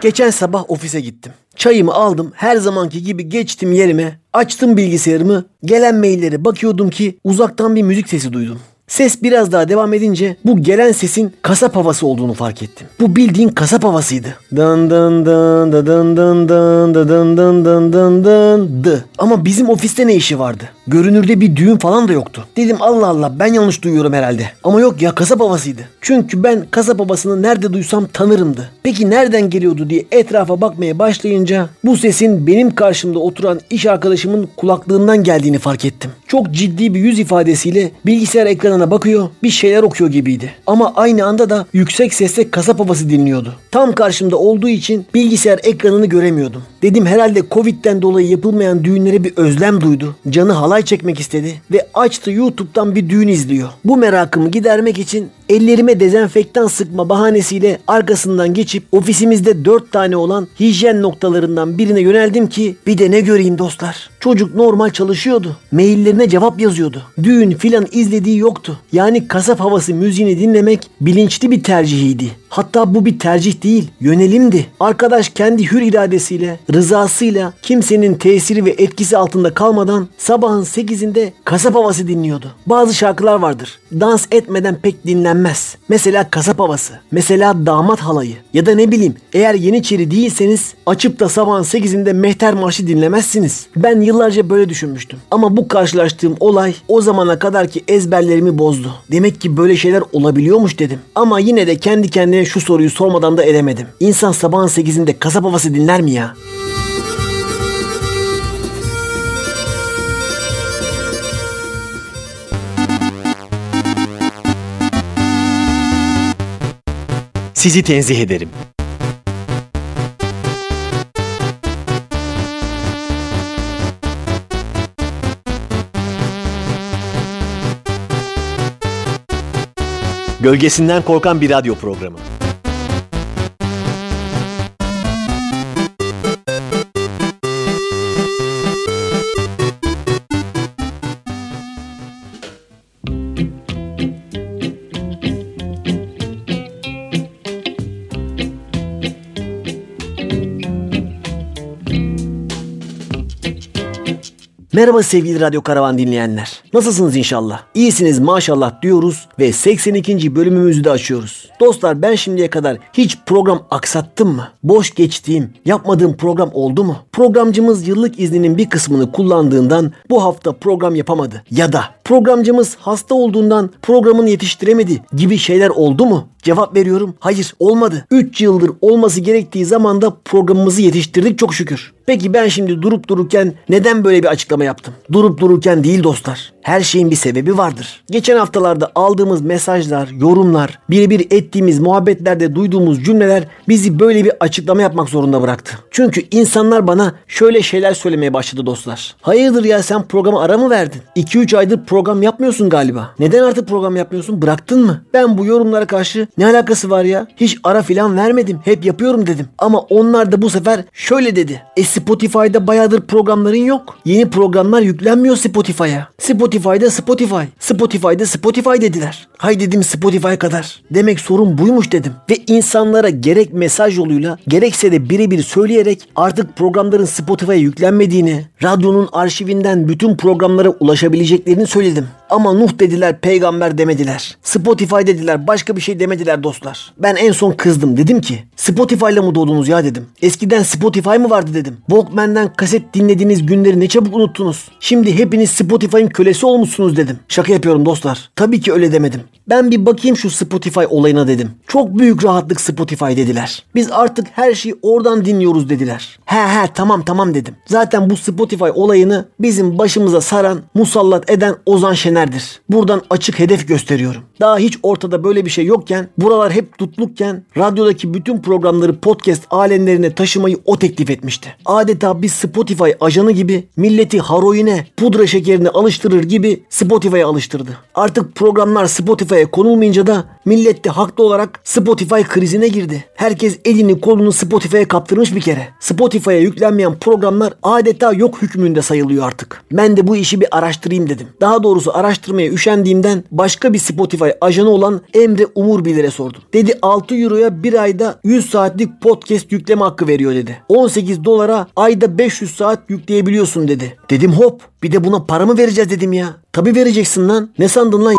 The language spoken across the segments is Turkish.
Geçen sabah ofise gittim. Çayımı aldım, her zamanki gibi geçtim yerime, açtım bilgisayarımı, gelen mailleri bakıyordum ki uzaktan bir müzik sesi duydum. Ses biraz daha devam edince bu gelen sesin kasap havası olduğunu fark ettim. Bu bildiğin kasap havasıydı. Dın dın dın dın dın dın dın dın dın dın dın dın dı. Ama bizim ofiste ne işi vardı? Görünürde bir düğün falan da yoktu. Dedim Allah Allah ben yanlış duyuyorum herhalde. Ama yok ya kasap havasıydı. Çünkü ben kasap havasını nerede duysam tanırımdı. Peki nereden geliyordu diye etrafa bakmaya başlayınca bu sesin benim karşımda oturan iş arkadaşımın kulaklığından geldiğini fark ettim. Çok ciddi bir yüz ifadesiyle bilgisayar ekranına bakıyor bir şeyler okuyor gibiydi. Ama aynı anda da yüksek sesle kasap havası dinliyordu. Tam karşımda olduğu için bilgisayar ekranını göremiyordum. Dedim herhalde Covid'den dolayı yapılmayan düğünlere bir özlem duydu. Canı halay çekmek istedi ve açtı YouTube'dan bir düğün izliyor. Bu merakımı gidermek için ellerime dezenfektan sıkma bahanesiyle arkasından geçip ofisimizde dört tane olan hijyen noktalarından birine yöneldim ki bir de ne göreyim dostlar. Çocuk normal çalışıyordu. Maillerine cevap yazıyordu. Düğün filan izlediği yoktu. Yani kasap havası müziğini dinlemek bilinçli bir tercihiydi. Hatta bu bir tercih değil, yönelimdi. Arkadaş kendi hür iradesiyle, rızasıyla, kimsenin tesiri ve etkisi altında kalmadan sabahın 8'inde kasap havası dinliyordu. Bazı şarkılar vardır. Dans etmeden pek dinlenmez. Mesela kasap havası, mesela damat halayı ya da ne bileyim eğer Yeniçeri değilseniz açıp da sabahın 8'inde Mehter Marşı dinlemezsiniz. Ben yıllarca böyle düşünmüştüm. Ama bu karşılaştığım olay o zamana kadar ki ezberlerimi bozdu. Demek ki böyle şeyler olabiliyormuş dedim. Ama yine de kendi kendine şu soruyu sormadan da edemedim. İnsan sabahın 8'inde kasap havası dinler mi ya? Sizi tenzih ederim. Gölgesinden korkan bir radyo programı. Merhaba sevgili Radyo Karavan dinleyenler. Nasılsınız inşallah? İyisiniz maşallah diyoruz ve 82. bölümümüzü de açıyoruz. Dostlar ben şimdiye kadar hiç program aksattım mı? Boş geçtiğim, yapmadığım program oldu mu? Programcımız yıllık izninin bir kısmını kullandığından bu hafta program yapamadı. Ya da programcımız hasta olduğundan programını yetiştiremedi gibi şeyler oldu mu? Cevap veriyorum. Hayır olmadı. 3 yıldır olması gerektiği zamanda programımızı yetiştirdik çok şükür. Peki ben şimdi durup dururken neden böyle bir açıklama yaptım? Durup dururken değil dostlar. Her şeyin bir sebebi vardır. Geçen haftalarda aldığımız mesajlar, yorumlar, birebir ettiğimiz muhabbetlerde duyduğumuz cümleler bizi böyle bir açıklama yapmak zorunda bıraktı. Çünkü insanlar bana şöyle şeyler söylemeye başladı dostlar. Hayırdır ya sen programa ara mı verdin? 2-3 aydır program yapmıyorsun galiba. Neden artık program yapmıyorsun? Bıraktın mı? Ben bu yorumlara karşı ne alakası var ya? Hiç ara filan vermedim. Hep yapıyorum dedim. Ama onlar da bu sefer şöyle dedi. E Spotify'da bayağıdır programların yok. Yeni programlar yüklenmiyor Spotify'a. Spotify'da Spotify. Spotify'da Spotify dediler. Hay dedim Spotify kadar. Demek sorun buymuş dedim. Ve insanlara gerek mesaj yoluyla gerekse de birebir söyleyerek artık programların Spotify'a yüklenmediğini, radyonun arşivinden bütün programlara ulaşabileceklerini söyledim. Ama Nuh dediler, peygamber demediler. Spotify dediler, başka bir şey demediler dostlar. Ben en son kızdım. Dedim ki Spotify'la mı doğdunuz ya dedim. Eskiden Spotify mı vardı dedim. Walkman'den kaset dinlediğiniz günleri ne çabuk unuttunuz. Şimdi hepiniz Spotify'ın kölesi olmuşsunuz dedim. Şaka yapıyorum dostlar. Tabii ki öyle demedim. Ben bir bakayım şu Spotify olayına dedim. Çok büyük rahatlık Spotify dediler. Biz artık her şeyi oradan dinliyoruz dediler. He he tamam tamam dedim. Zaten bu Spotify olayını bizim başımıza saran, musallat eden Ozan Şener'dir. Buradan açık hedef gösteriyorum. Daha hiç ortada böyle bir şey yokken, buralar hep tutlukken radyodaki bütün programları podcast alemlerine taşımayı o teklif etmişti. Adeta bir Spotify ajanı gibi milleti haroine, pudra şekerine alıştırır gibi Spotify'a alıştırdı. Artık programlar Spotify'a konulmayınca da Millet de haklı olarak Spotify krizine girdi. Herkes elini kolunu Spotify'a kaptırmış bir kere. Spotify'a yüklenmeyen programlar adeta yok hükmünde sayılıyor artık. Ben de bu işi bir araştırayım dedim. Daha doğrusu araştırmaya üşendiğimden başka bir Spotify ajanı olan Emre Umur Bilir'e sordum. Dedi 6 euroya bir ayda 100 saatlik podcast yükleme hakkı veriyor dedi. 18 dolara ayda 500 saat yükleyebiliyorsun dedi. Dedim hop bir de buna para mı vereceğiz dedim ya. Tabi vereceksin lan. Ne sandın lan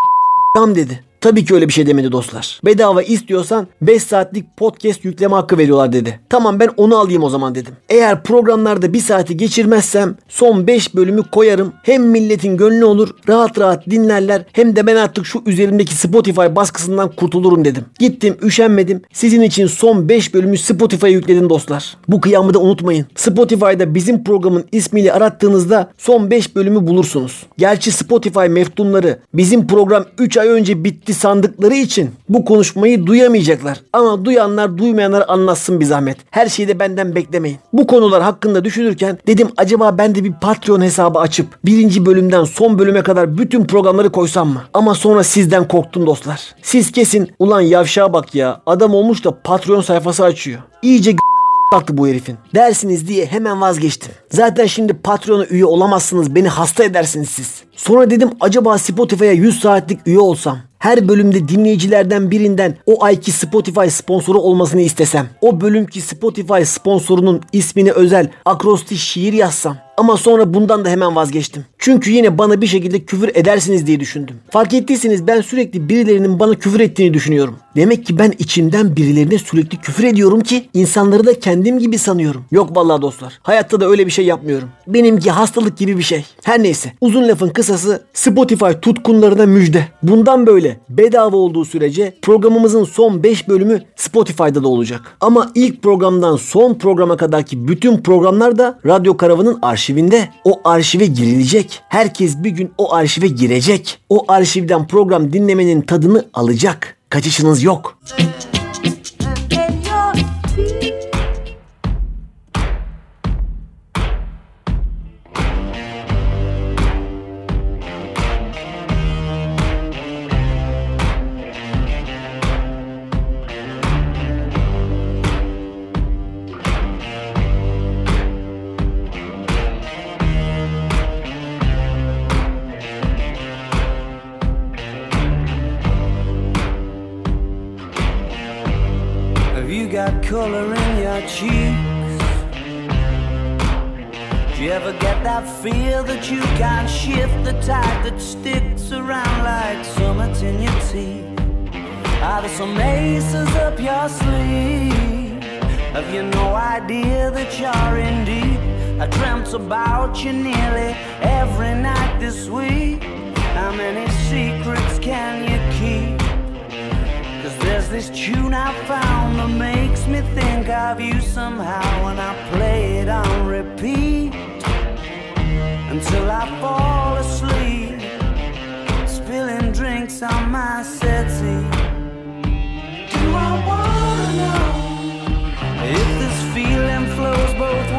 tam dedi. Tabii ki öyle bir şey demedi dostlar. Bedava istiyorsan 5 saatlik podcast yükleme hakkı veriyorlar dedi. Tamam ben onu alayım o zaman dedim. Eğer programlarda bir saati geçirmezsem son 5 bölümü koyarım. Hem milletin gönlü olur rahat rahat dinlerler hem de ben artık şu üzerimdeki Spotify baskısından kurtulurum dedim. Gittim üşenmedim. Sizin için son 5 bölümü Spotify'a yükledim dostlar. Bu kıyamı da unutmayın. Spotify'da bizim programın ismiyle arattığınızda son 5 bölümü bulursunuz. Gerçi Spotify meftunları bizim program 3 ay önce bitti bitti sandıkları için bu konuşmayı duyamayacaklar. Ama duyanlar duymayanlar anlatsın bir zahmet. Her şeyi de benden beklemeyin. Bu konular hakkında düşünürken dedim acaba ben de bir Patreon hesabı açıp birinci bölümden son bölüme kadar bütün programları koysam mı? Ama sonra sizden korktum dostlar. Siz kesin ulan yavşağa bak ya adam olmuş da Patreon sayfası açıyor. İyice baktı bu herifin. Dersiniz diye hemen vazgeçtim. Zaten şimdi Patreon'a üye olamazsınız beni hasta edersiniz siz. Sonra dedim acaba Spotify'a 100 saatlik üye olsam her bölümde dinleyicilerden birinden o ayki Spotify sponsoru olmasını istesem, o bölümki Spotify sponsorunun ismini özel akrostiş şiir yazsam, ama sonra bundan da hemen vazgeçtim. Çünkü yine bana bir şekilde küfür edersiniz diye düşündüm. Fark ettiyseniz ben sürekli birilerinin bana küfür ettiğini düşünüyorum. Demek ki ben içimden birilerine sürekli küfür ediyorum ki insanları da kendim gibi sanıyorum. Yok vallahi dostlar. Hayatta da öyle bir şey yapmıyorum. Benimki hastalık gibi bir şey. Her neyse. Uzun lafın kısası Spotify tutkunlarına müjde. Bundan böyle bedava olduğu sürece programımızın son 5 bölümü Spotify'da da olacak. Ama ilk programdan son programa kadarki bütün programlar da Radyo Karavan'ın arşivi arşivinde o arşive girilecek. Herkes bir gün o arşive girecek. O arşivden program dinlemenin tadını alacak. Kaçışınız yok. color cheeks. Do you ever get that feel that you can't shift the tide that sticks around like summits in your teeth? Are there some aces up your sleeve? Have you no idea that you're in deep? I dreamt about you nearly every night this week. How many secrets can you keep? This tune I found that makes me think of you somehow And I play it on repeat Until I fall asleep Spilling drinks on my settee. Do I wanna know If this feeling flows both ways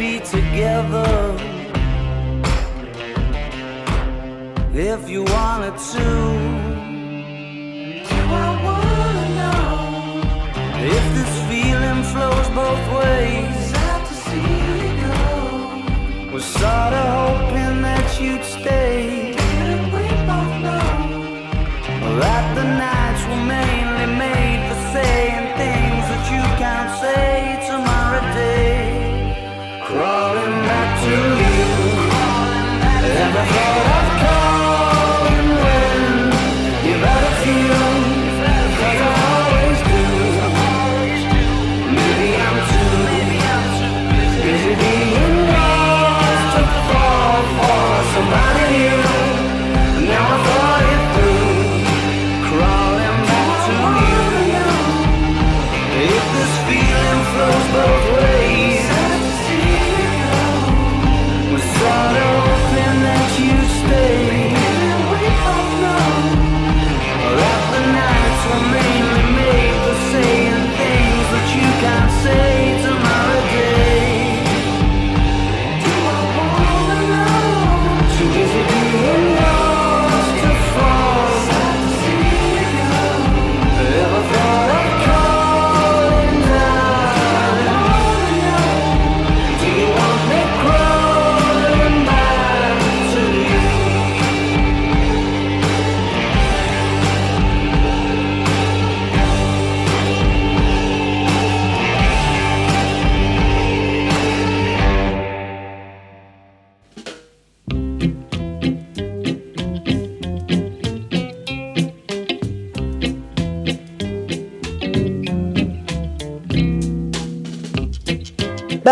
be together if you wanted to. I wanna know if this feeling flows both ways. We're sort of.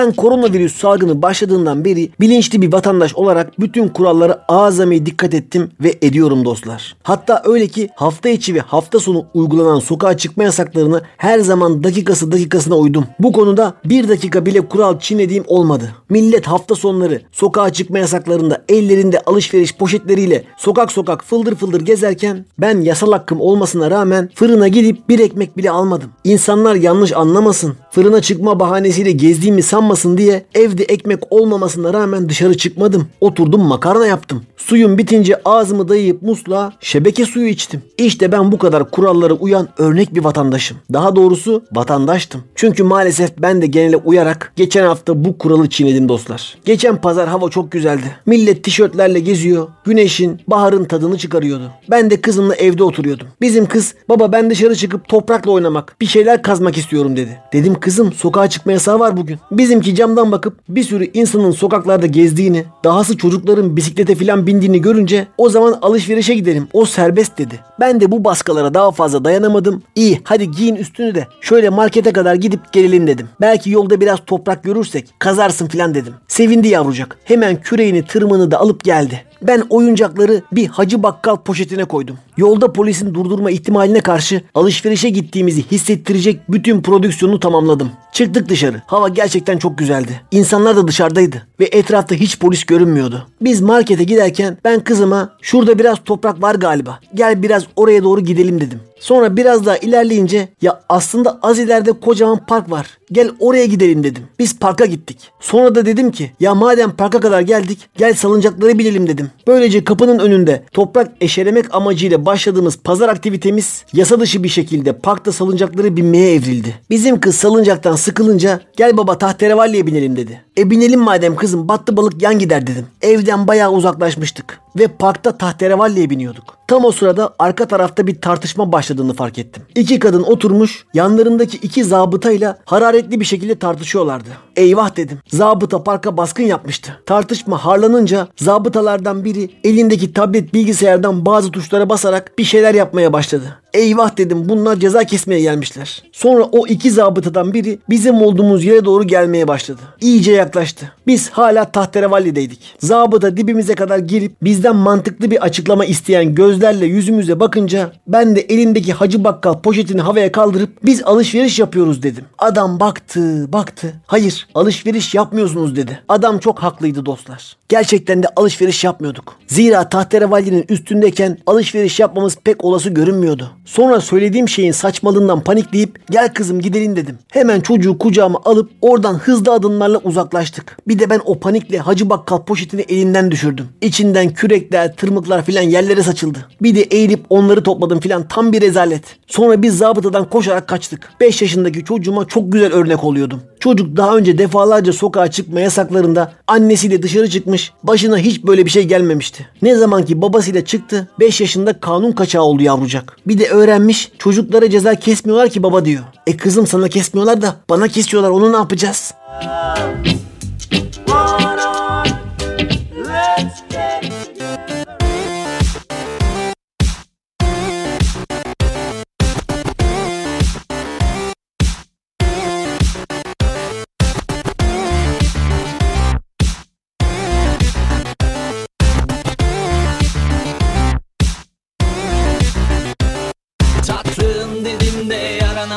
Ben koronavirüs salgını başladığından beri bilinçli bir vatandaş olarak bütün kurallara azami dikkat ettim ve ediyorum dostlar. Hatta öyle ki hafta içi ve hafta sonu uygulanan sokağa çıkma yasaklarını her zaman dakikası dakikasına uydum. Bu konuda bir dakika bile kural çiğnediğim olmadı. Millet hafta sonları sokağa çıkma yasaklarında ellerinde alışveriş poşetleriyle sokak sokak fıldır fıldır gezerken ben yasal hakkım olmasına rağmen fırına gidip bir ekmek bile almadım. İnsanlar yanlış anlamasın. Fırına çıkma bahanesiyle gezdiğimi sanmasın diye evde ekmek olmamasına rağmen dışarı çıkmadım. Oturdum makarna yaptım. Suyum bitince ağzımı dayayıp musluğa şebeke suyu içtim. İşte ben bu kadar kurallara uyan örnek bir vatandaşım. Daha doğrusu vatandaştım. Çünkü maalesef ben de genele uyarak geçen hafta bu kuralı çiğnedim dostlar. Geçen pazar hava çok güzeldi. Millet tişörtlerle geziyor. Güneşin, baharın tadını çıkarıyordu. Ben de kızımla evde oturuyordum. Bizim kız baba ben dışarı çıkıp toprakla oynamak, bir şeyler kazmak istiyorum dedi. Dedim kızım sokağa çıkma yasağı var bugün. Bizimki camdan bakıp bir sürü insanın sokaklarda gezdiğini, dahası çocukların bisiklete filan bindiğini görünce o zaman alışverişe gidelim. O serbest dedi. Ben de bu baskılara daha fazla dayanamadım. İyi hadi giyin üstünü de şöyle markete kadar gidip gelelim dedim. Belki yolda biraz toprak görürsek kazarsın filan dedim. Sevindi yavrucak. Hemen küreğini tırmını da alıp geldi. Ben oyuncakları bir hacı bakkal poşetine koydum. Yolda polisin durdurma ihtimaline karşı alışverişe gittiğimizi hissettirecek bütün prodüksiyonu tamamladım. Çıktık dışarı. Hava gerçekten çok güzeldi. İnsanlar da dışarıdaydı ve etrafta hiç polis görünmüyordu. Biz markete giderken ben kızıma şurada biraz toprak var galiba. Gel biraz oraya doğru gidelim dedim. Sonra biraz daha ilerleyince ya aslında az ileride kocaman park var. Gel oraya gidelim dedim. Biz parka gittik. Sonra da dedim ki ya madem parka kadar geldik gel salıncaklara binelim dedim. Böylece kapının önünde toprak eşelemek amacıyla başladığımız pazar aktivitemiz yasa dışı bir şekilde parkta salıncakları binmeye evrildi. Bizim kız salıncaktan sıkılınca gel baba tahterevalliye binelim dedi. E binelim madem kızım battı balık yan gider dedim. Evden bayağı uzaklaşmıştık ve parkta tahterevalliye biniyorduk. Tam o sırada arka tarafta bir tartışma başladığını fark ettim. İki kadın oturmuş yanlarındaki iki zabıtayla hararetli bir şekilde tartışıyorlardı. Eyvah dedim. Zabıta parka baskın yapmıştı. Tartışma harlanınca zabıtalardan biri elindeki tablet bilgisayardan bazı tuşlara basarak bir şeyler yapmaya başladı. Eyvah dedim bunlar ceza kesmeye gelmişler. Sonra o iki zabıtadan biri bizim olduğumuz yere doğru gelmeye başladı. İyice yaklaştı. Biz hala tahterevallideydik. Zabıta dibimize kadar girip bizden mantıklı bir açıklama isteyen gözlerle yüzümüze bakınca ben de elindeki hacı bakkal poşetini havaya kaldırıp biz alışveriş yapıyoruz dedim. Adam baktı baktı. Hayır alışveriş yapmıyorsunuz dedi. Adam çok haklıydı dostlar. Gerçekten de alışveriş yapmıyorduk. Zira tahterevallinin üstündeyken alışveriş yapmamız pek olası görünmüyordu. Sonra söylediğim şeyin saçmalığından panikleyip Gel kızım gidelim dedim. Hemen çocuğu kucağıma alıp oradan hızlı adımlarla uzaklaştık. Bir de ben o panikle Hacı Bakkal poşetini elinden düşürdüm. İçinden kürekler, tırmıklar filan yerlere saçıldı. Bir de eğilip onları topladım filan tam bir rezalet. Sonra biz zabıtadan koşarak kaçtık. 5 yaşındaki çocuğuma çok güzel örnek oluyordum. Çocuk daha önce defalarca sokağa çıkma yasaklarında annesiyle dışarı çıkmış. Başına hiç böyle bir şey gelmemişti. Ne zaman ki babasıyla çıktı 5 yaşında kanun kaçağı oldu yavrucak. Bir de öğrenmiş çocuklara ceza kesmiyorlar ki baba diyor. E kızım sana kesmiyorlar da bana kesiyorlar onu ne yapacağız?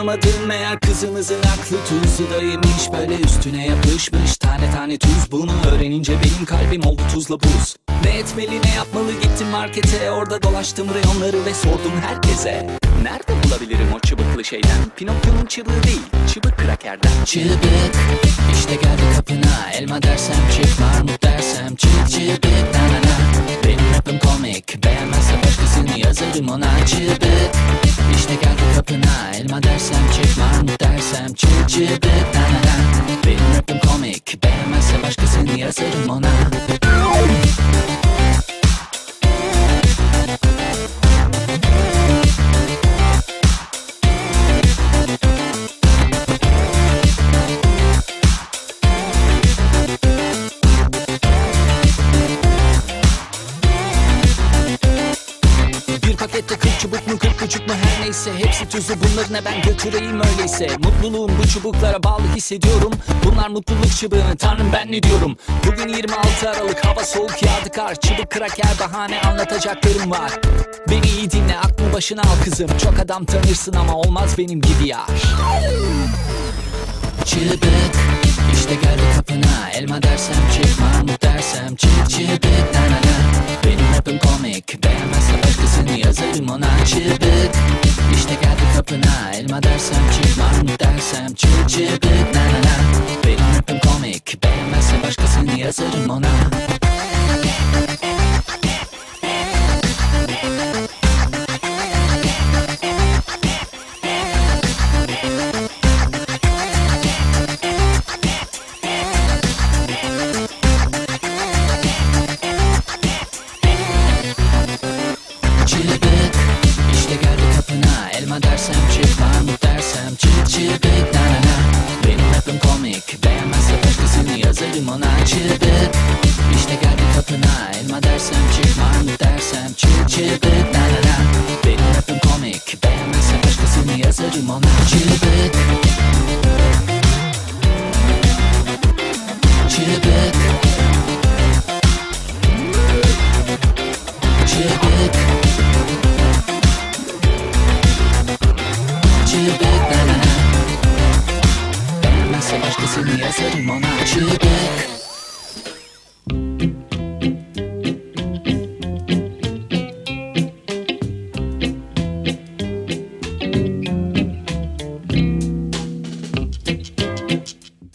Yaranamadım Meğer kızımızın aklı tuzludaymış Böyle üstüne yapışmış. Tane tane tuz. Bunu öğrenince benim kalbim oldu tuzla buz. Ne etmeli ne yapmalı? Gittim markete. Orada dolaştım reyonları ve sordum herkese. Nerede bulabilirim o çıbıklı şeyden? Pinokyo'nun çıbığı değil çıbık krakerden. Çıbık. İşte geldi kapına. Elma dersem çık marmut dersem çık. Çıbık. Na na na. Benim rapim komik. Beğenmezse başkasını yazarım ona. Çıbık işte geldi kapına Elma dersem çık marmut dersem na na Benim rapim komik beğenmezse başkasını yazarım ona Bir pakette 40 çubuk mu 40 buçuk mu her neyse. Hepsi tuzlu bunları ben götüreyim öyleyse. Mutluluğum bu çubuklara bağlı hissediyorum. Bunlar mutluluk çubuğu tanrım ben ne diyorum? Bugün 26 Aralık hava soğuk yağdı kar. Çubuk kraker bahane anlatacaklarım var. Beni iyi dinle aklını başına al kızım. Çok adam tanırsın ama olmaz benim gibi yar. Çıbık işte geldi kapına. Elma dersem çık marmut dersem çık çıbık na na na Rapim komik beğenmezse başkasını yazarım ona çıbık. İşte geldi kapına Elma dersem çık marmut dersem çık çıbık. Na na na. Benim rapim komik beğenmezse başkasını yazarım ona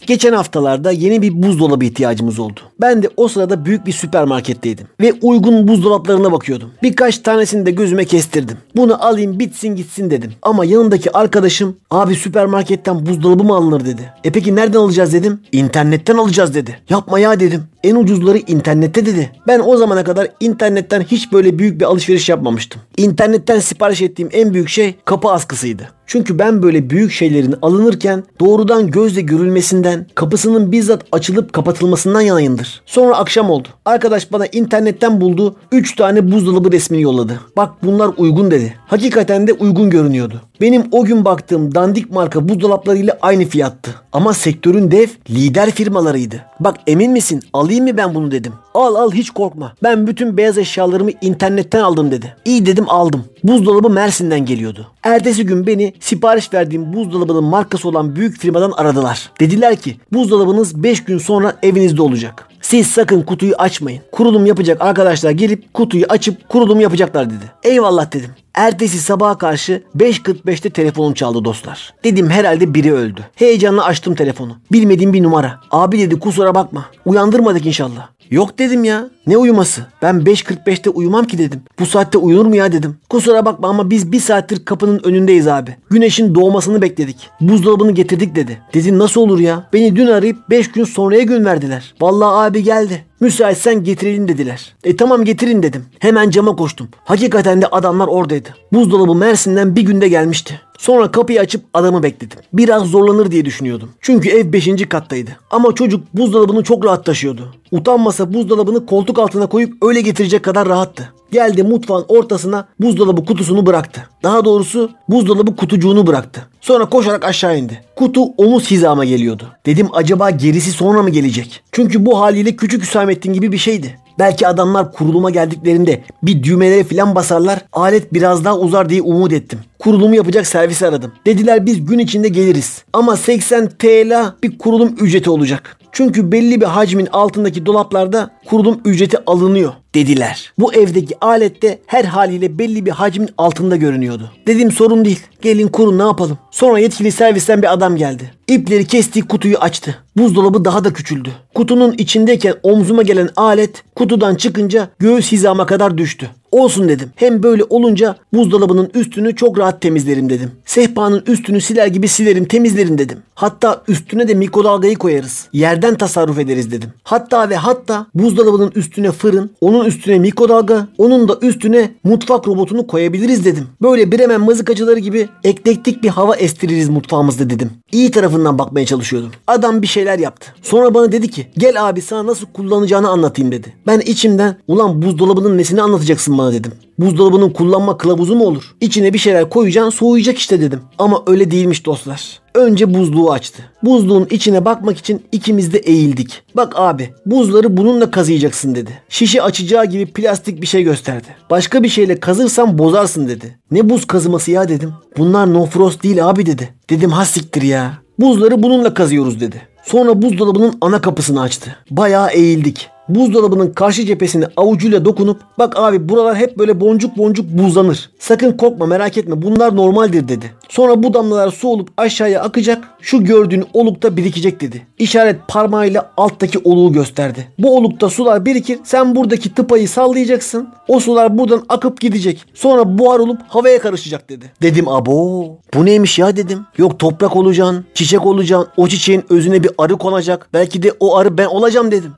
Geçen haftalarda yeni bir buzdolabı ihtiyacımız oldu. Ben de o sırada büyük bir süpermarketteydim ve uygun buzdolaplarına bakıyordum. Birkaç tanesini de gözüme kestirdim. Bunu alayım bitsin gitsin dedim. Ama yanındaki arkadaşım abi süpermarketten buzdolabı mı alınır dedi. E peki nereden alacağız dedim. İnternetten alacağız dedi. Yapma ya dedim. En ucuzları internette dedi. Ben o zamana kadar internetten hiç böyle büyük bir alışveriş yapmamıştım. İnternetten sipariş ettiğim en büyük şey kapı askısıydı. Çünkü ben böyle büyük şeylerin alınırken doğrudan gözle görülmesinden, kapısının bizzat açılıp kapatılmasından yanayımdır. Sonra akşam oldu. Arkadaş bana internetten buldu 3 tane buzdolabı resmini yolladı. Bak bunlar uygun dedi. Hakikaten de uygun görünüyordu. Benim o gün baktığım dandik marka buzdolaplarıyla aynı fiyattı. Ama sektörün dev lider firmalarıydı. Bak emin misin alayım mı ben bunu dedim. Al al hiç korkma. Ben bütün beyaz eşyalarımı internetten aldım dedi. İyi dedim aldım. Buzdolabı Mersin'den geliyordu. Ertesi gün beni sipariş verdiğim buzdolabının markası olan büyük firmadan aradılar. Dediler ki buzdolabınız 5 gün sonra evinizde olacak. Siz sakın kutuyu açmayın. Kurulum yapacak arkadaşlar gelip kutuyu açıp kurulum yapacaklar dedi. Eyvallah dedim. Ertesi sabaha karşı 5.45'te telefonum çaldı dostlar. Dedim herhalde biri öldü. Heyecanla açtım telefonu. Bilmediğim bir numara. Abi dedi kusura bakma. Uyandırmadık inşallah. Yok dedim ya. Ne uyuması? Ben 5.45'te uyumam ki dedim. Bu saatte uyunur mu ya dedim. Kusura bakma ama biz bir saattir kapının önündeyiz abi. Güneşin doğmasını bekledik. Buzdolabını getirdik dedi. Dedim nasıl olur ya? Beni dün arayıp 5 gün sonraya gün verdiler. Vallahi abi geldi. Müsaitsen getirelim dediler. E tamam getirin dedim. Hemen cama koştum. Hakikaten de adamlar oradaydı. Buzdolabı Mersin'den bir günde gelmişti. Sonra kapıyı açıp adamı bekledim. Biraz zorlanır diye düşünüyordum. Çünkü ev 5. kattaydı. Ama çocuk buzdolabını çok rahat taşıyordu. Utanmasa buzdolabını koltuk altına koyup öyle getirecek kadar rahattı. Geldi mutfağın ortasına buzdolabı kutusunu bıraktı. Daha doğrusu buzdolabı kutucuğunu bıraktı. Sonra koşarak aşağı indi. Kutu omuz hizama geliyordu. Dedim acaba gerisi sonra mı gelecek? Çünkü bu haliyle küçük Hüsamettin gibi bir şeydi. Belki adamlar kuruluma geldiklerinde bir düğmelere filan basarlar, alet biraz daha uzar diye umut ettim. Kurulumu yapacak servisi aradım. Dediler biz gün içinde geliriz. Ama 80 TL bir kurulum ücreti olacak. Çünkü belli bir hacmin altındaki dolaplarda kurulum ücreti alınıyor dediler. Bu evdeki alette her haliyle belli bir hacmin altında görünüyordu. Dedim sorun değil. Gelin kurun ne yapalım. Sonra yetkili servisten bir adam geldi. İpleri kestiği kutuyu açtı. Buzdolabı daha da küçüldü. Kutunun içindeyken omzuma gelen alet kutudan çıkınca göğüs hizama kadar düştü. Olsun dedim. Hem böyle olunca buzdolabının üstünü çok rahat temizlerim dedim. Sehpanın üstünü siler gibi silerim temizlerim dedim. Hatta üstüne de mikrodalgayı koyarız. Yerden tasarruf ederiz dedim. Hatta ve hatta buzdolabının üstüne fırın, onun üstüne mikrodalga, onun da üstüne mutfak robotunu koyabiliriz dedim. Böyle Bremen mızıkacıları gibi eklektik bir hava estiririz mutfağımızda dedim. İyi tarafından bakmaya çalışıyordum. Adam bir şeyler yaptı. Sonra bana dedi ki gel abi sana nasıl kullanacağını anlatayım dedi. Ben içimden ulan buzdolabının nesini anlatacaksın bana dedim. Buzdolabının kullanma kılavuzu mu olur? İçine bir şeyler koyacaksın soğuyacak işte dedim. Ama öyle değilmiş dostlar. Önce buzluğu açtı. Buzluğun içine bakmak için ikimiz de eğildik. Bak abi buzları bununla kazıyacaksın dedi. Şişe açacağı gibi plastik bir şey gösterdi. Başka bir şeyle kazırsan bozarsın dedi. Ne buz kazıması ya dedim. Bunlar no frost değil abi dedi. Dedim ha siktir ya. Buzları bununla kazıyoruz dedi. Sonra buzdolabının ana kapısını açtı. Bayağı eğildik. Buzdolabının karşı cephesine avucuyla dokunup bak abi buralar hep böyle boncuk boncuk buzlanır. Sakın korkma merak etme bunlar normaldir dedi. Sonra bu damlalar su olup aşağıya akacak şu gördüğün olukta birikecek dedi. İşaret parmağıyla alttaki oluğu gösterdi. Bu olukta sular birikir sen buradaki tıpayı sallayacaksın. O sular buradan akıp gidecek. Sonra buhar olup havaya karışacak dedi. Dedim abo bu neymiş ya dedim. Yok toprak olacaksın, çiçek olacaksın. O çiçeğin özüne bir arı konacak. Belki de o arı ben olacağım dedim.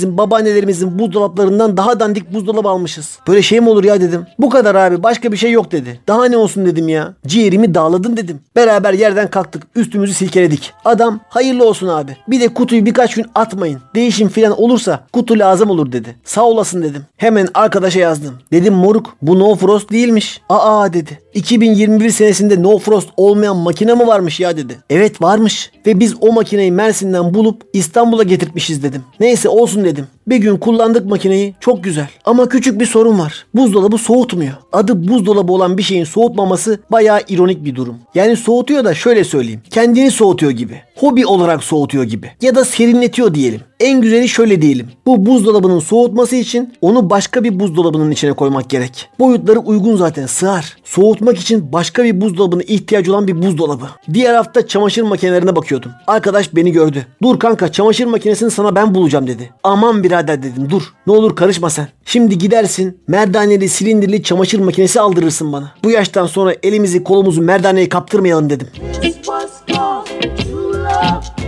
Anneannelerimizin, babaannelerimizin buzdolaplarından daha dandik buzdolabı almışız. Böyle şey mi olur ya dedim. Bu kadar abi başka bir şey yok dedi. Daha ne olsun dedim ya. Ciğerimi dağladın dedim. Beraber yerden kalktık üstümüzü silkeledik. Adam hayırlı olsun abi. Bir de kutuyu birkaç gün atmayın. Değişim filan olursa kutu lazım olur dedi. Sağ olasın dedim. Hemen arkadaşa yazdım. Dedim moruk bu no frost değilmiş. Aa dedi. 2021 senesinde no frost olmayan makine mi varmış ya dedi. Evet varmış. Ve biz o makineyi Mersin'den bulup İstanbul'a getirtmişiz dedim. Neyse olsun dedim. Bir gün kullandık makineyi çok güzel. Ama küçük bir sorun var. Buzdolabı soğutmuyor. Adı buzdolabı olan bir şeyin soğutmaması bayağı ironik bir durum. Yani soğutuyor da şöyle söyleyeyim. Kendini soğutuyor gibi. Hobi olarak soğutuyor gibi. Ya da serinletiyor diyelim. En güzeli şöyle diyelim. Bu buzdolabının soğutması için onu başka bir buzdolabının içine koymak gerek. Boyutları uygun zaten sığar. Soğutmak için başka bir buzdolabına ihtiyacı olan bir buzdolabı. Diğer hafta çamaşır makinelerine bakıyordum. Arkadaş beni gördü. Dur kanka çamaşır makinesini sana ben bulacağım dedi. Aman birader dedim dur. Ne olur karışma sen. Şimdi gidersin merdaneli silindirli çamaşır makinesi aldırırsın bana. Bu yaştan sonra elimizi kolumuzu merdaneye kaptırmayalım dedim. It was true love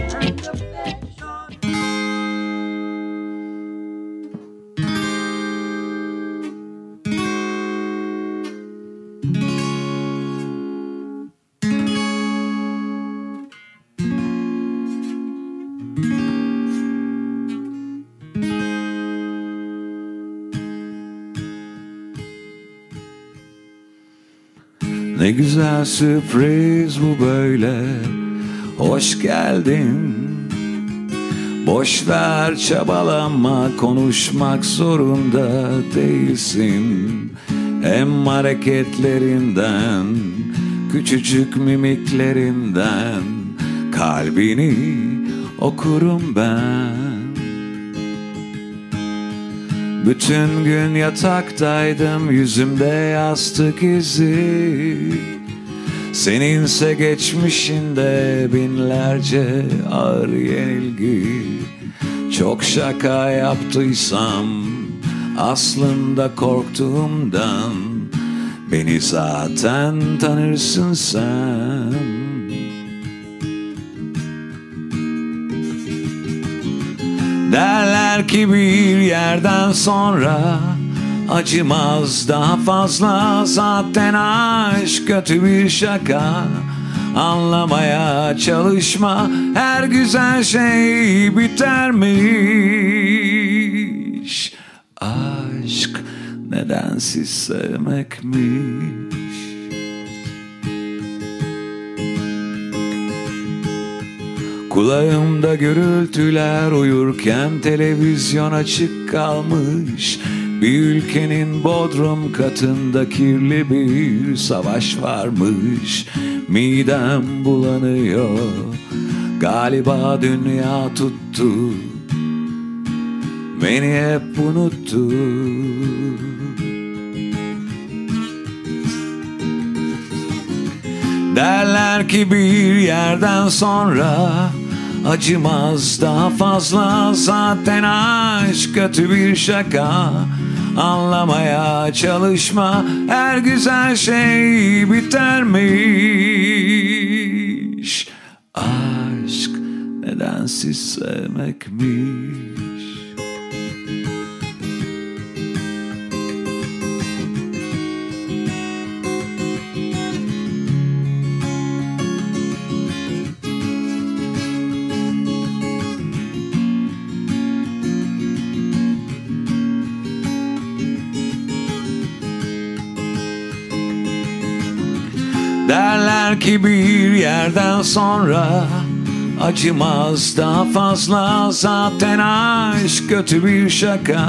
Ne güzel sürpriz bu böyle. Hoş geldin. Boş ver çabalama konuşmak zorunda değilsin. Hem hareketlerinden Küçücük mimiklerinden Kalbini okurum ben Bütün gün yataktaydım yüzümde yastık izi. Seninse geçmişinde binlerce ağır yenilgi. Çok şaka yaptıysam aslında korktuğumdan Beni zaten tanırsın sen Derler ki bir yerden sonra acımaz daha fazla. Zaten aşk kötü bir şaka. Anlamaya çalışma her güzel şey bitermiş. Aşk nedensiz sevmekmiş Kulağımda gürültüler uyurken televizyon açık kalmış. Bir ülkenin bodrum katında kirli bir savaş varmış. Midem bulanıyor Galiba dünya tuttu. Beni hep unuttu. Derler ki bir yerden sonra acımaz daha fazla. Zaten aşk kötü bir şaka. Anlamaya çalışma. Her güzel şey bitermiş. Aşk nedensiz sevmekmiş Derler ki bir yerden sonra acımaz daha fazla. Zaten aşk kötü bir şaka.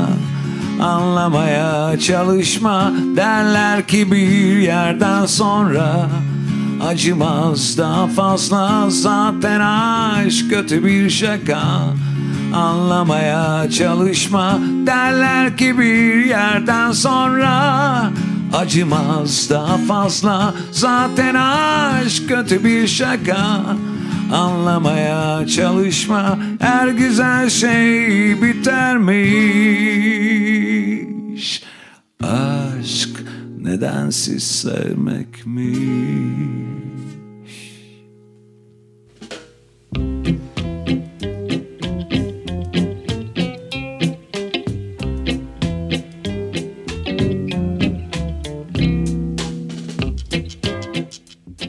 Anlamaya çalışma. Derler ki bir yerden sonra acımaz daha fazla. Zaten aşk kötü bir şaka. Anlamaya çalışma. Derler ki bir yerden sonra Acımaz daha fazla. Zaten aşk kötü bir şaka. Anlamaya çalışma. Her güzel şey bitermiş. Aşk nedensiz sevmekmiş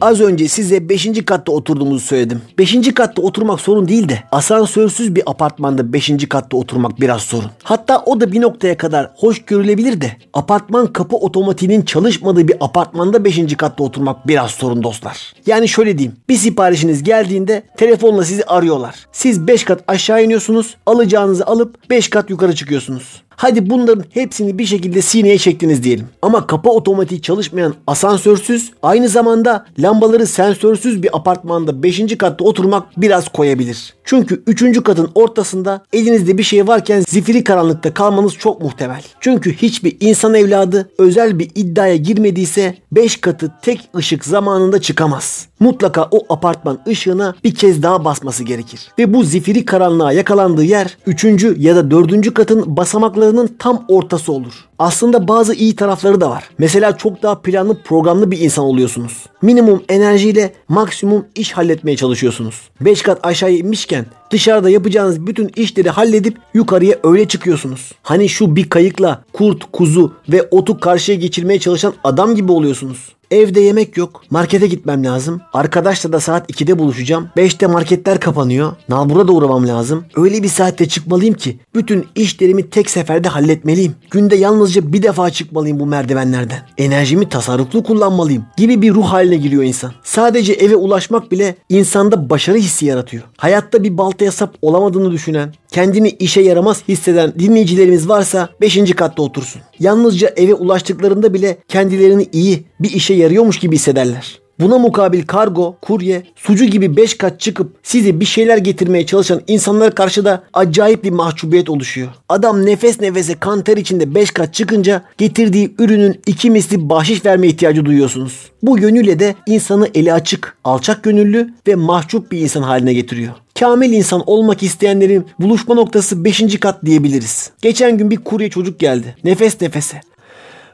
Az önce size 5. katta oturduğumuzu söyledim. 5. katta oturmak sorun değil de asansörsüz bir apartmanda 5. katta oturmak biraz sorun. Hatta o da bir noktaya kadar hoş görülebilir de apartman kapı otomatiğinin çalışmadığı bir apartmanda 5. katta oturmak biraz sorun dostlar. Yani şöyle diyeyim. Bir siparişiniz geldiğinde telefonla sizi arıyorlar. Siz 5 kat aşağı iniyorsunuz. Alacağınızı alıp 5 kat yukarı çıkıyorsunuz. Hadi bunların hepsini bir şekilde sineye çektiniz diyelim. Ama kapı otomatiği çalışmayan asansörsüz, aynı zamanda lambaları sensörsüz bir apartmanda 5. katta oturmak biraz koyabilir. Çünkü 3. katın ortasında elinizde bir şey varken zifiri karanlıkta kalmanız çok muhtemel. Çünkü hiçbir insan evladı özel bir iddiaya girmediyse 5 katı tek ışık zamanında çıkamaz. Mutlaka o apartman ışığına bir kez daha basması gerekir. Ve bu zifiri karanlığa yakalandığı yer 3. ya da 4. katın basamaklarının tam ortası olur. Aslında bazı iyi tarafları da var. Mesela çok daha planlı programlı bir insan oluyorsunuz. Minimum enerjiyle maksimum iş halletmeye çalışıyorsunuz. 5 kat aşağıya inmişken dışarıda yapacağınız bütün işleri halledip yukarıya öyle çıkıyorsunuz. Hani şu bir kayıkla kurt, kuzu ve otu karşıya geçirmeye çalışan adam gibi oluyorsunuz. Evde yemek yok. Markete gitmem lazım. Arkadaşla da saat 2'de buluşacağım. 5'te marketler kapanıyor. Nalbur'a da uğramam lazım. Öyle bir saatte çıkmalıyım ki bütün işlerimi tek seferde halletmeliyim. Günde yalnızca bir defa çıkmalıyım bu merdivenlerden. Enerjimi tasarruflu kullanmalıyım gibi bir ruh haline giriyor insan. Sadece eve ulaşmak bile insanda başarı hissi yaratıyor. Hayatta bir baltaya sap olamadığını düşünen, kendini işe yaramaz hisseden dinleyicilerimiz varsa 5. katta otursun. Yalnızca eve ulaştıklarında bile kendilerini iyi bir işe yarıyormuş gibi hissederler. Buna mukabil kargo, kurye, sucu gibi 5 kat çıkıp size bir şeyler getirmeye çalışan insanlara karşı da acayip bir mahcubiyet oluşuyor. Adam nefes nefese kan ter içinde 5 kat çıkınca getirdiği ürünün iki misli bahşiş verme ihtiyacı duyuyorsunuz. Bu yönüyle de insanı eli açık, alçak gönüllü ve mahcup bir insan haline getiriyor. Kamil insan olmak isteyenlerin buluşma noktası 5. kat diyebiliriz. Geçen gün bir kurye çocuk geldi. Nefes nefese.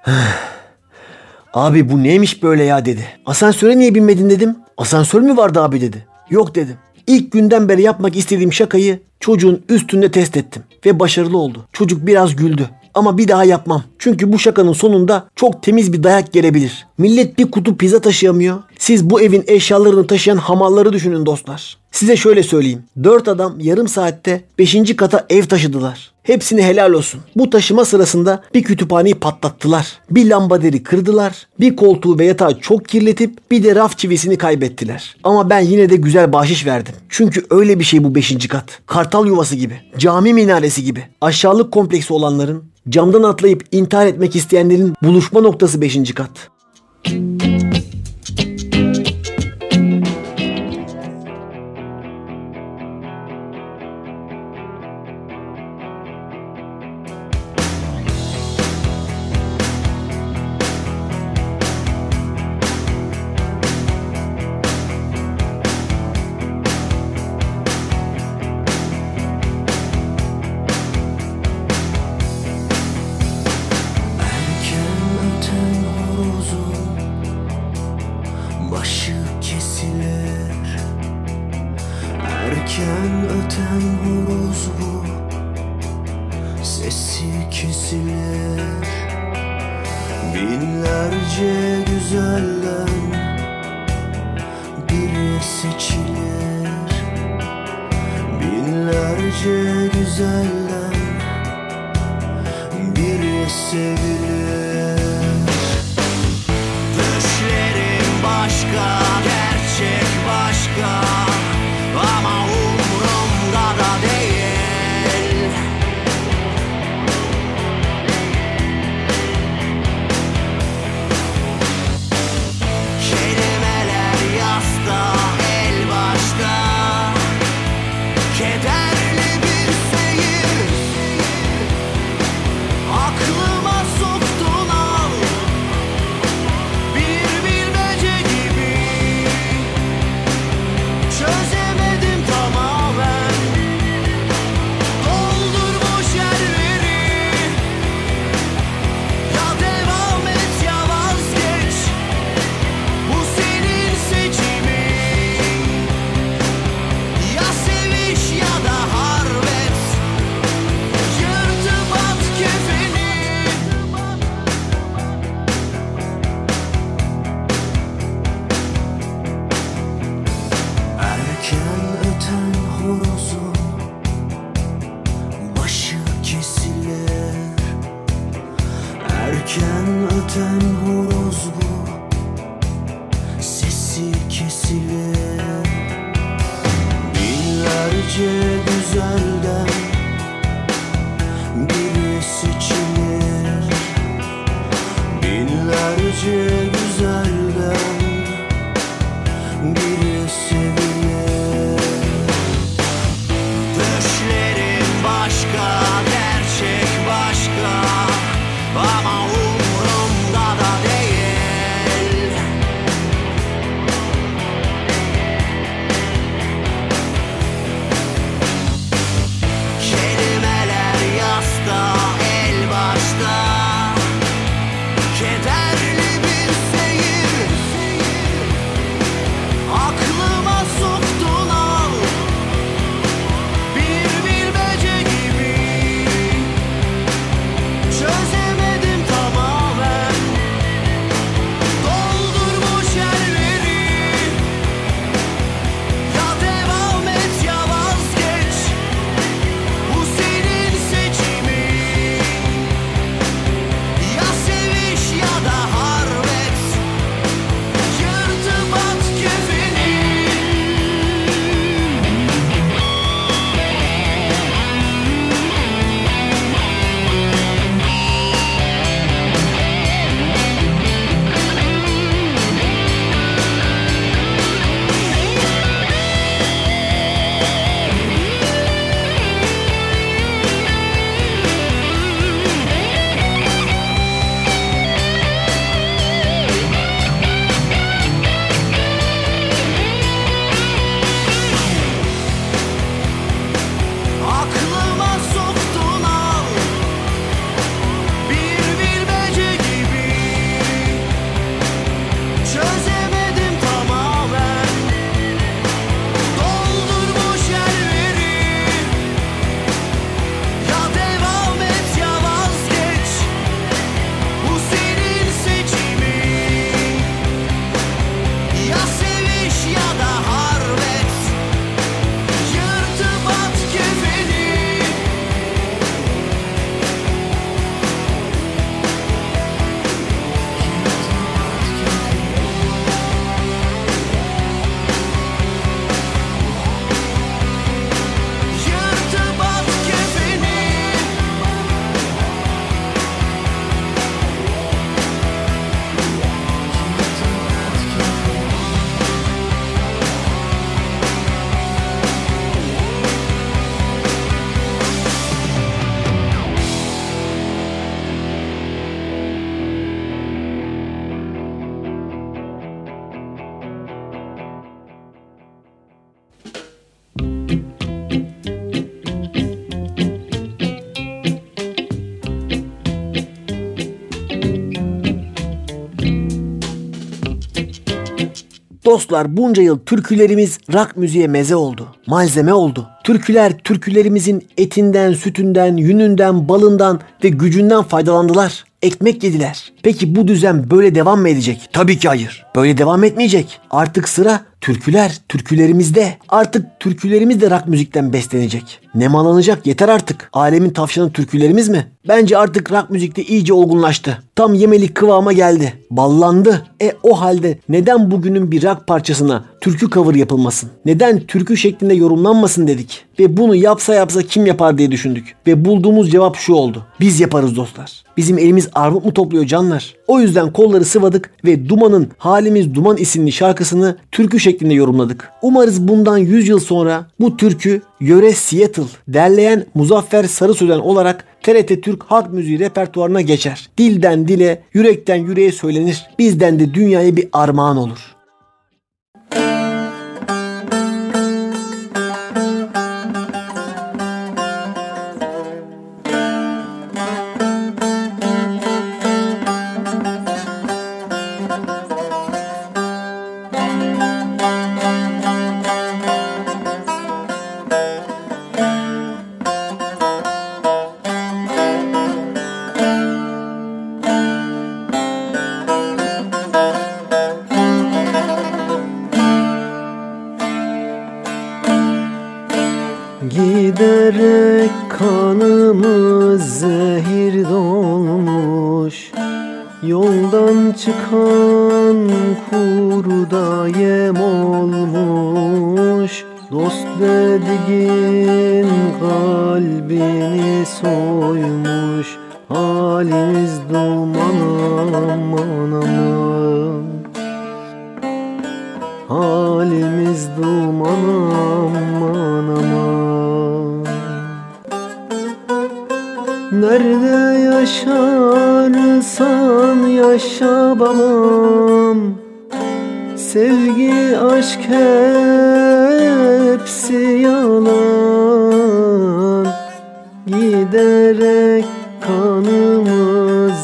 Abi bu neymiş böyle ya dedi. Asansöre niye binmedin dedim. Asansör mü vardı abi dedi. Yok dedim. İlk günden beri yapmak istediğim şakayı çocuğun üstünde test ettim. Ve başarılı oldu. Çocuk biraz güldü. Ama bir daha yapmam. Çünkü bu şakanın sonunda çok temiz bir dayak gelebilir. Millet bir kutu pizza taşıyamıyor. Siz bu evin eşyalarını taşıyan hamalları düşünün dostlar. Size şöyle söyleyeyim. 4 adam yarım saatte 5. kata ev taşıdılar. Hepsine helal olsun. Bu taşıma sırasında bir kütüphaneyi patlattılar. Bir lambaderi kırdılar. Bir koltuğu ve yatağı çok kirletip bir de raf çivisini kaybettiler. Ama ben yine de güzel bahşiş verdim. Çünkü öyle bir şey bu 5. kat. Kartal yuvası gibi. Cami minaresi gibi. Aşağılık kompleksi olanların, camdan atlayıp intihar etmek isteyenlerin buluşma noktası 5. kat. Bu sesi kesilir. Binlerce güzelden biri seçilir. Binlerce güzelden biri sevilir Binlerce Dostlar bunca yıl türkülerimiz rock müziğe meze oldu. Malzeme oldu. Türküler türkülerimizin etinden, sütünden, yününden, balından ve gücünden faydalandılar. Ekmek yediler. Peki bu düzen böyle devam mı edecek? Tabii ki hayır. Böyle devam etmeyecek. Artık sıra türküler, türkülerimizde. Artık türkülerimiz de rock müzikten beslenecek. Nemalanacak yeter artık. Alemin tavşanı türkülerimiz mi? Bence artık rock müzikte iyice olgunlaştı. Tam yemelik kıvama geldi. Ballandı. E o halde neden bugünün bir rock parçasına türkü cover yapılmasın? Neden türkü şeklinde yorumlanmasın dedik. Ve bunu yapsa yapsa kim yapar diye düşündük. Ve bulduğumuz cevap şu oldu. Biz yaparız dostlar. Bizim elimiz armut mu topluyor canlar? O yüzden kolları sıvadık ve Duman'ın Halimiz Duman isimli şarkısını türkü şeklinde yorumladık. Umarız bundan 100 yıl sonra bu türkü Yöre Seattle derleyen Muzaffer Sarı Sözen olarak TRT Türk halk müziği repertuarına geçer. Dilden dile, yürekten yüreğe söylenir. Bizden de dünyaya bir armağan olur.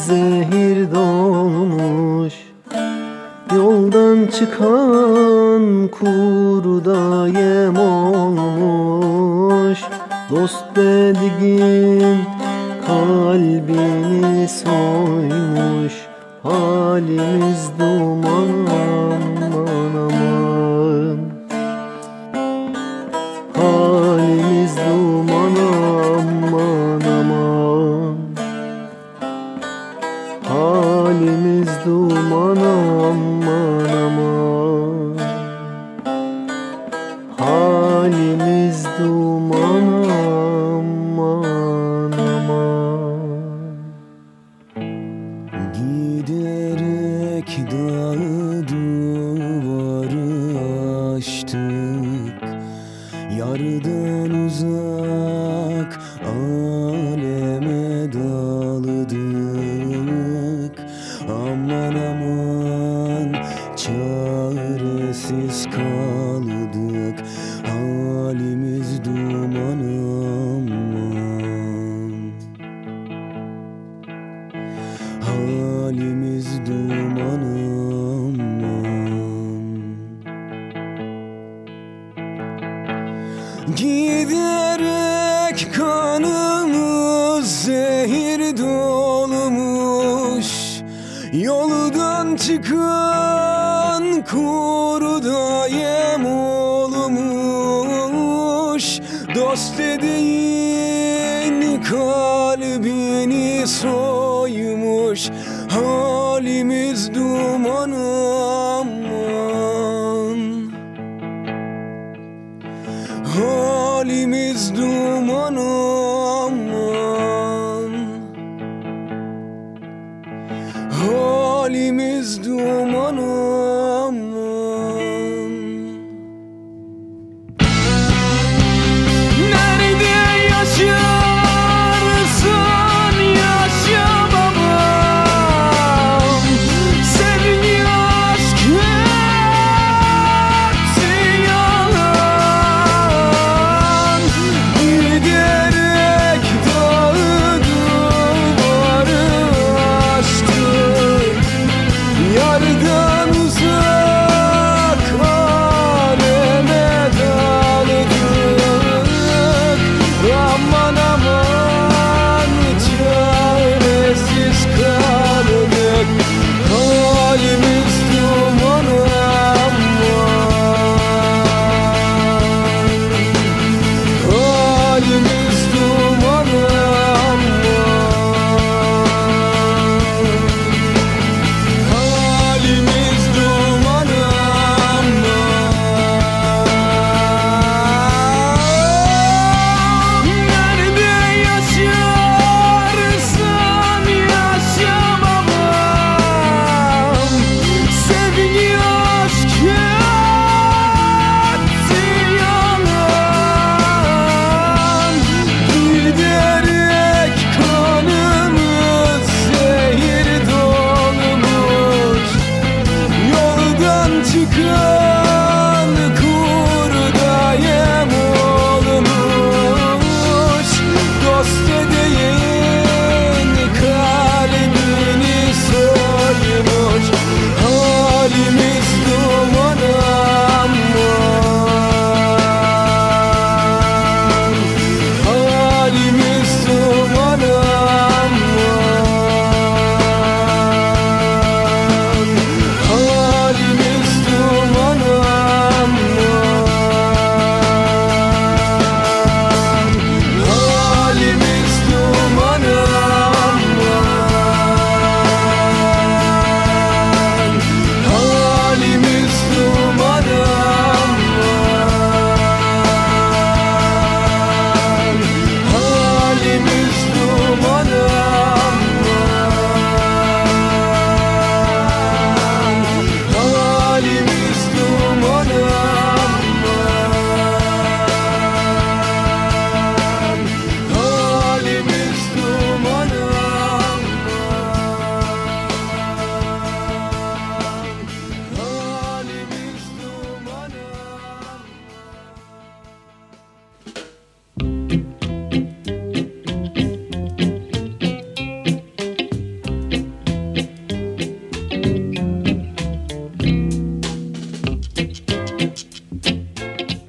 Zehir dolmuş. Yoldan çıkan kurda yem olmuş Dost dediğin kalbini soymuş. Halimiz duman Halimiz duman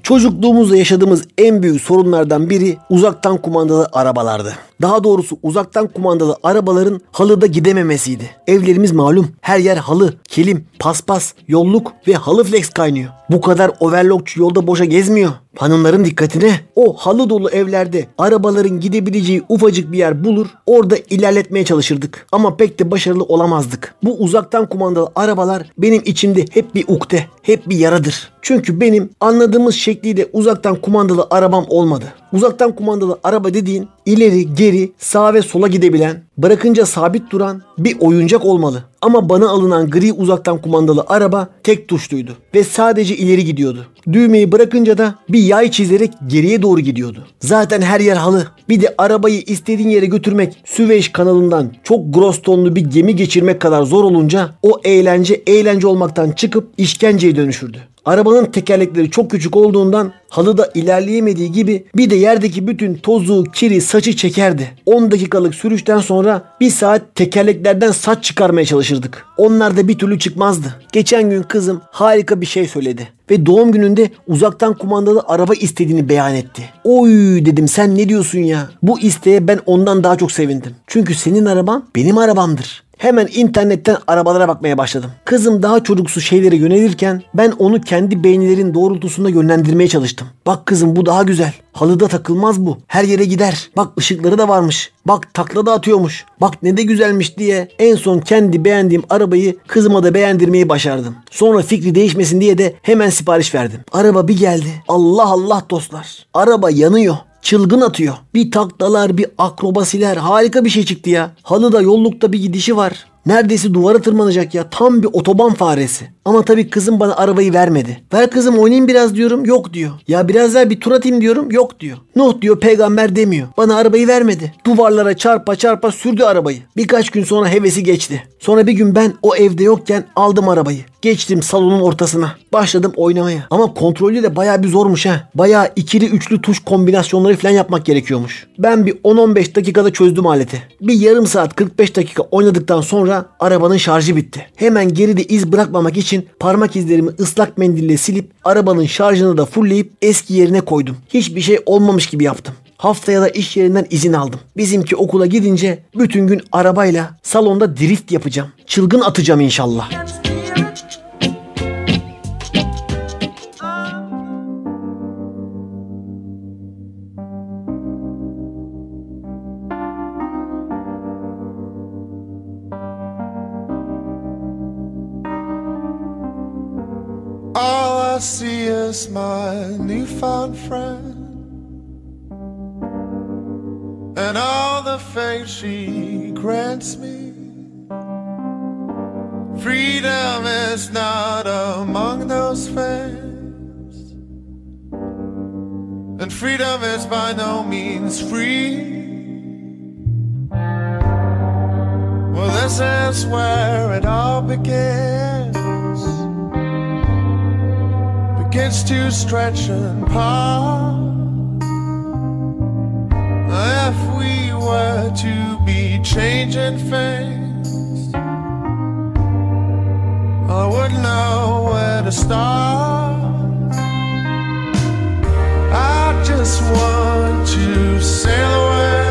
Çocukluğumuzda yaşadığımız en büyük sorunlardan biri uzaktan kumandalı arabalardı. Daha doğrusu uzaktan kumandalı arabaların halıda gidememesiydi. Evlerimiz malum her yer halı, kilim, paspas, yolluk ve halı flex kaynıyor. Bu kadar overlockçu yolda boşa gezmiyor. Hanımların dikkatine o halı dolu evlerde arabaların gidebileceği ufacık bir yer bulur orada ilerletmeye çalışırdık. Ama pek de başarılı olamazdık. Bu uzaktan kumandalı arabalar benim içimde hep bir ukde, hep bir yaradır. Çünkü benim anladığımız şekliyle uzaktan kumandalı arabam olmadı. Uzaktan kumandalı araba dediğin ileri, geri, sağa ve sola gidebilen, bırakınca sabit duran bir oyuncak olmalı. Ama bana alınan gri uzaktan kumandalı araba tek tuşluydu ve sadece ileri gidiyordu. Düğmeyi bırakınca da bir yay çizerek geriye doğru gidiyordu. Zaten her yer halı. Bir de arabayı istediğin yere götürmek Süveyş kanalından çok gross tonlu bir gemi geçirmek kadar zor olunca o eğlence eğlence olmaktan çıkıp işkenceye dönüşürdü. Arabanın tekerlekleri çok küçük olduğundan halıda ilerleyemediği gibi bir de yerdeki bütün tozu, kiri, saçı çekerdi. 10 dakikalık sürüşten sonra bir saat tekerleklerden saç çıkarmaya çalışırdık. Onlar da bir türlü çıkmazdı. Geçen gün kızım harika bir şey söyledi ve doğum gününde uzaktan kumandalı araba istediğini beyan etti. Oy dedim sen ne diyorsun ya? Bu isteğe ben ondan daha çok sevindim. Çünkü senin araban benim arabamdır. Hemen internetten arabalara bakmaya başladım. Kızım daha çocuksu şeylere yönelirken ben onu kendi beğenilerin doğrultusunda yönlendirmeye çalıştım. Bak kızım bu daha güzel. Halıda takılmaz bu. Her yere gider. Bak ışıkları da varmış. Bak takla da atıyormuş. Bak ne de güzelmiş diye en son kendi beğendiğim arabayı kızıma da beğendirmeyi başardım. Sonra fikri değişmesin diye de hemen sipariş verdim. Araba bir geldi. Allah Allah dostlar. Araba yanıyor çılgın atıyor. Bir taklalar, bir akrobasiler harika bir şey çıktı ya. Halıda yollukta bir gidişi var. Neredeyse duvara tırmanacak ya. Tam bir otoban faresi. Ama tabii kızım bana arabayı vermedi. Ver kızım oynayayım biraz diyorum. Yok diyor. Ya biraz daha bir tur atayım diyorum. Yok diyor. Nuh diyor peygamber demiyor. Bana arabayı vermedi. Duvarlara çarpa çarpa sürdü arabayı. Birkaç gün sonra hevesi geçti. Sonra bir gün ben o evde yokken aldım arabayı. Geçtim salonun ortasına. Başladım oynamaya. Ama kontrolü de baya bir zormuş ha. Baya ikili üçlü tuş kombinasyonları falan yapmak gerekiyormuş. Ben bir 10-15 dakikada çözdüm aleti. Bir yarım saat 45 dakika oynadıktan sonra arabanın şarjı bitti. Hemen geride iz bırakmamak için parmak izlerimi ıslak mendille silip arabanın şarjını da fullleyip eski yerine koydum. Hiçbir şey olmamış gibi yaptım. Haftaya da iş yerinden izin aldım. Bizimki okula gidince bütün gün arabayla salonda drift yapacağım. Çılgın atacağım inşallah. I see is my newfound friend and all the faith she grants me. Freedom is not among those things, and freedom is by no means free. Well, this is where it all begins begins to stretch and part. If we were to be changing things, I wouldn't know where to start. I just want to sail away.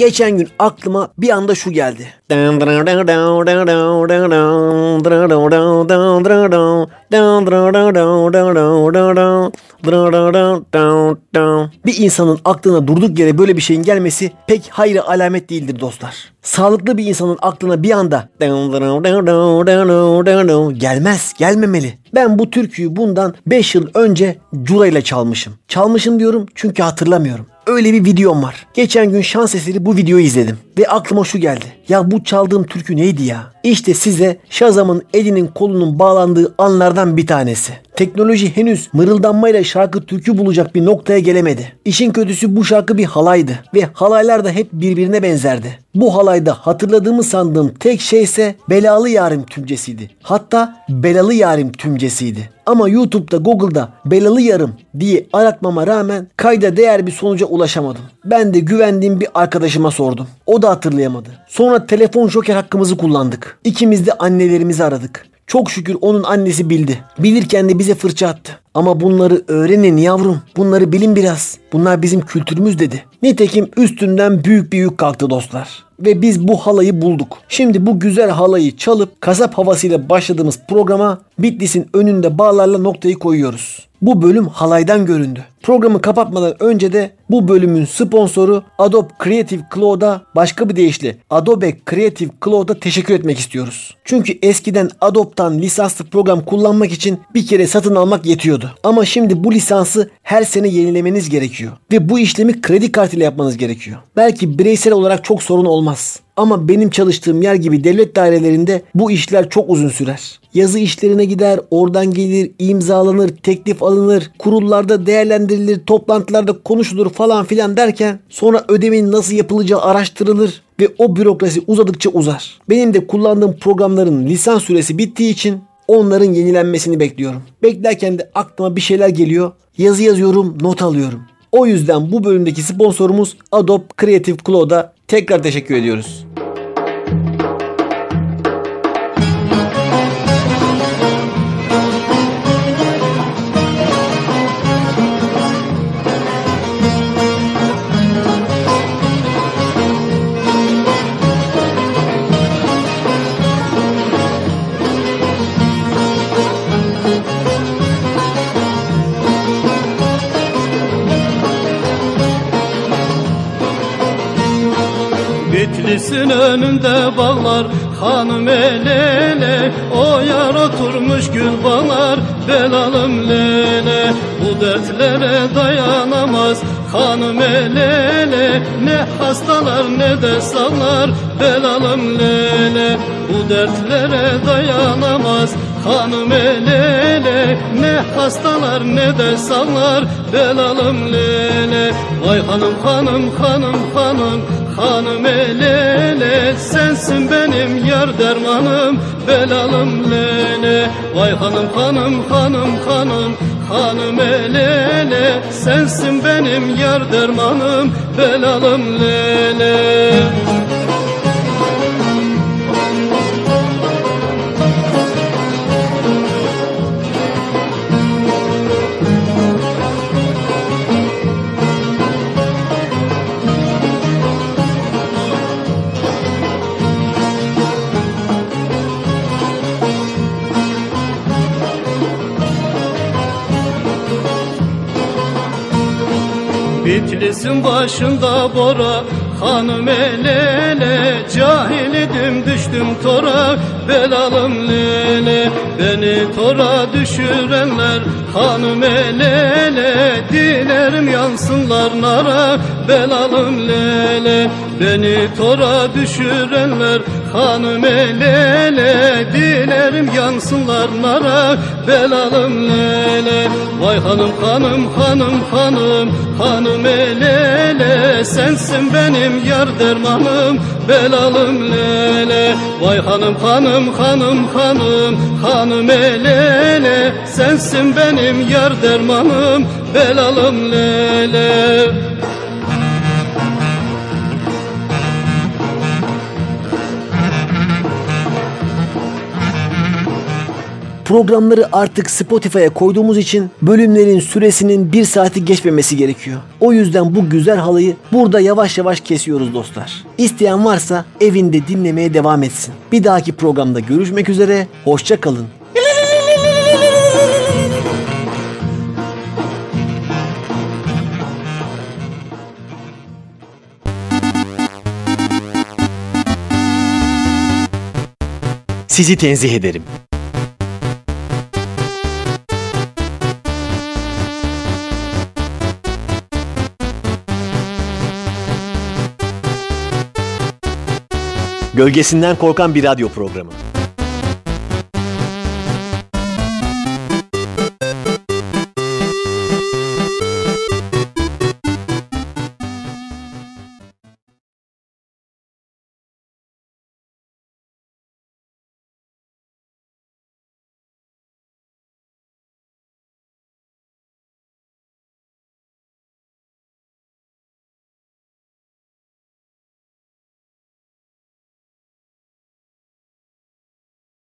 Geçen gün aklıma bir anda şu geldi. Bir insanın aklına durduk yere böyle bir şeyin gelmesi pek hayra alamet değildir dostlar. Sağlıklı bir insanın aklına bir anda gelmez, gelmemeli. Ben bu türküyü bundan 5 yıl önce Cura ile çalmışım. Çalmışım diyorum çünkü hatırlamıyorum. Öyle bir videom var. Geçen gün şans eseri bu videoyu izledim. Ve aklıma şu geldi. Ya bu çaldığım türkü neydi ya? İşte size Şazam'ın elinin kolunun bağlandığı anlardan bir tanesi. Teknoloji henüz mırıldanmayla şarkı türkü bulacak bir noktaya gelemedi. İşin kötüsü bu şarkı bir halaydı. Ve halaylar da hep birbirine benzerdi. Bu halayda hatırladığımı sandığım tek şey ise Belalı Yarim tümcesiydi. Hatta Belalı Yarim tümcesiydi. Ama YouTube'da Google'da Belalı Yarım diye aratmama rağmen kayda değer bir sonuca ulaşamadım. Ben de güvendiğim bir arkadaşıma sordum. O da hatırlayamadı. Sonra telefon joker hakkımızı kullandık. İkimiz de annelerimizi aradık. Çok şükür onun annesi bildi. Bilirken de bize fırça attı. Ama bunları öğrenin yavrum. Bunları bilin biraz. Bunlar bizim kültürümüz dedi. Nitekim üstünden büyük bir yük kalktı dostlar. Ve biz bu halayı bulduk. Şimdi bu güzel halayı çalıp kasap havasıyla başladığımız programa Bitlis'in önünde bağlarla noktayı koyuyoruz. Bu bölüm halaydan göründü. Programı kapatmadan önce de bu bölümün sponsoru Adobe Creative Cloud'a başka bir deyişle Adobe Creative Cloud'a teşekkür etmek istiyoruz. Çünkü eskiden Adobe'dan lisanslı program kullanmak için bir kere satın almak yetiyordu. Ama şimdi bu lisansı her sene yenilemeniz gerekiyor. Ve bu işlemi kredi kartıyla yapmanız gerekiyor. Belki bireysel olarak çok sorun olmaz. Ama benim çalıştığım yer gibi devlet dairelerinde bu işler çok uzun sürer. Yazı işlerine gider, oradan gelir, imzalanır, teklif alınır, kurullarda değerlendirilir, toplantılarda konuşulur falan filan derken sonra ödemenin nasıl yapılacağı araştırılır ve o bürokrasi uzadıkça uzar. Benim de kullandığım programların lisans süresi bittiği için onların yenilenmesini bekliyorum. Beklerken de aklıma bir şeyler geliyor. Yazı yazıyorum, not alıyorum. O yüzden bu bölümdeki sponsorumuz Adobe Creative Cloud'a tekrar teşekkür ediyoruz. Önünde bağlar hanım elele O yar oturmuş gül bağlar belalım lele. Bu dertlere dayanamaz hanım elele Ne hastalar ne de sağlar belalım lele. Bu dertlere dayanamaz hanım elele Ne hastalar ne de sağlar belalım lele. Vay hanım hanım hanım hanım Hanım elele sensin benim yar dermanım belalım lele Vay hanım hanım hanım hanım hanım elele sensin benim yar dermanım belalım lele Bitlis'in başında bora? Hanım elele Cahil idim düştüm tora. Belalım lele Beni tora düşürenler. Hanım elele Dilerim yansınlar nara. Belalım lele Beni tora düşürenler Hanım elele Dilerim yansınlar nara Belalım lele Vay hanım hanım hanım hanım Hanım elele Sensin benim yar dermanım Belalım lele. Vay hanım hanım hanım hanım Hanım elele Sensin benim yar dermanım Belalım lele Programları artık Spotify'a koyduğumuz için bölümlerin süresinin bir saati geçmemesi gerekiyor. O yüzden bu güzel halıyı burada yavaş yavaş kesiyoruz dostlar. İsteyen varsa evinde dinlemeye devam etsin. Bir dahaki programda görüşmek üzere, hoşça kalın. Sizi tenzih ederim. Gölgesinden korkan bir radyo programı.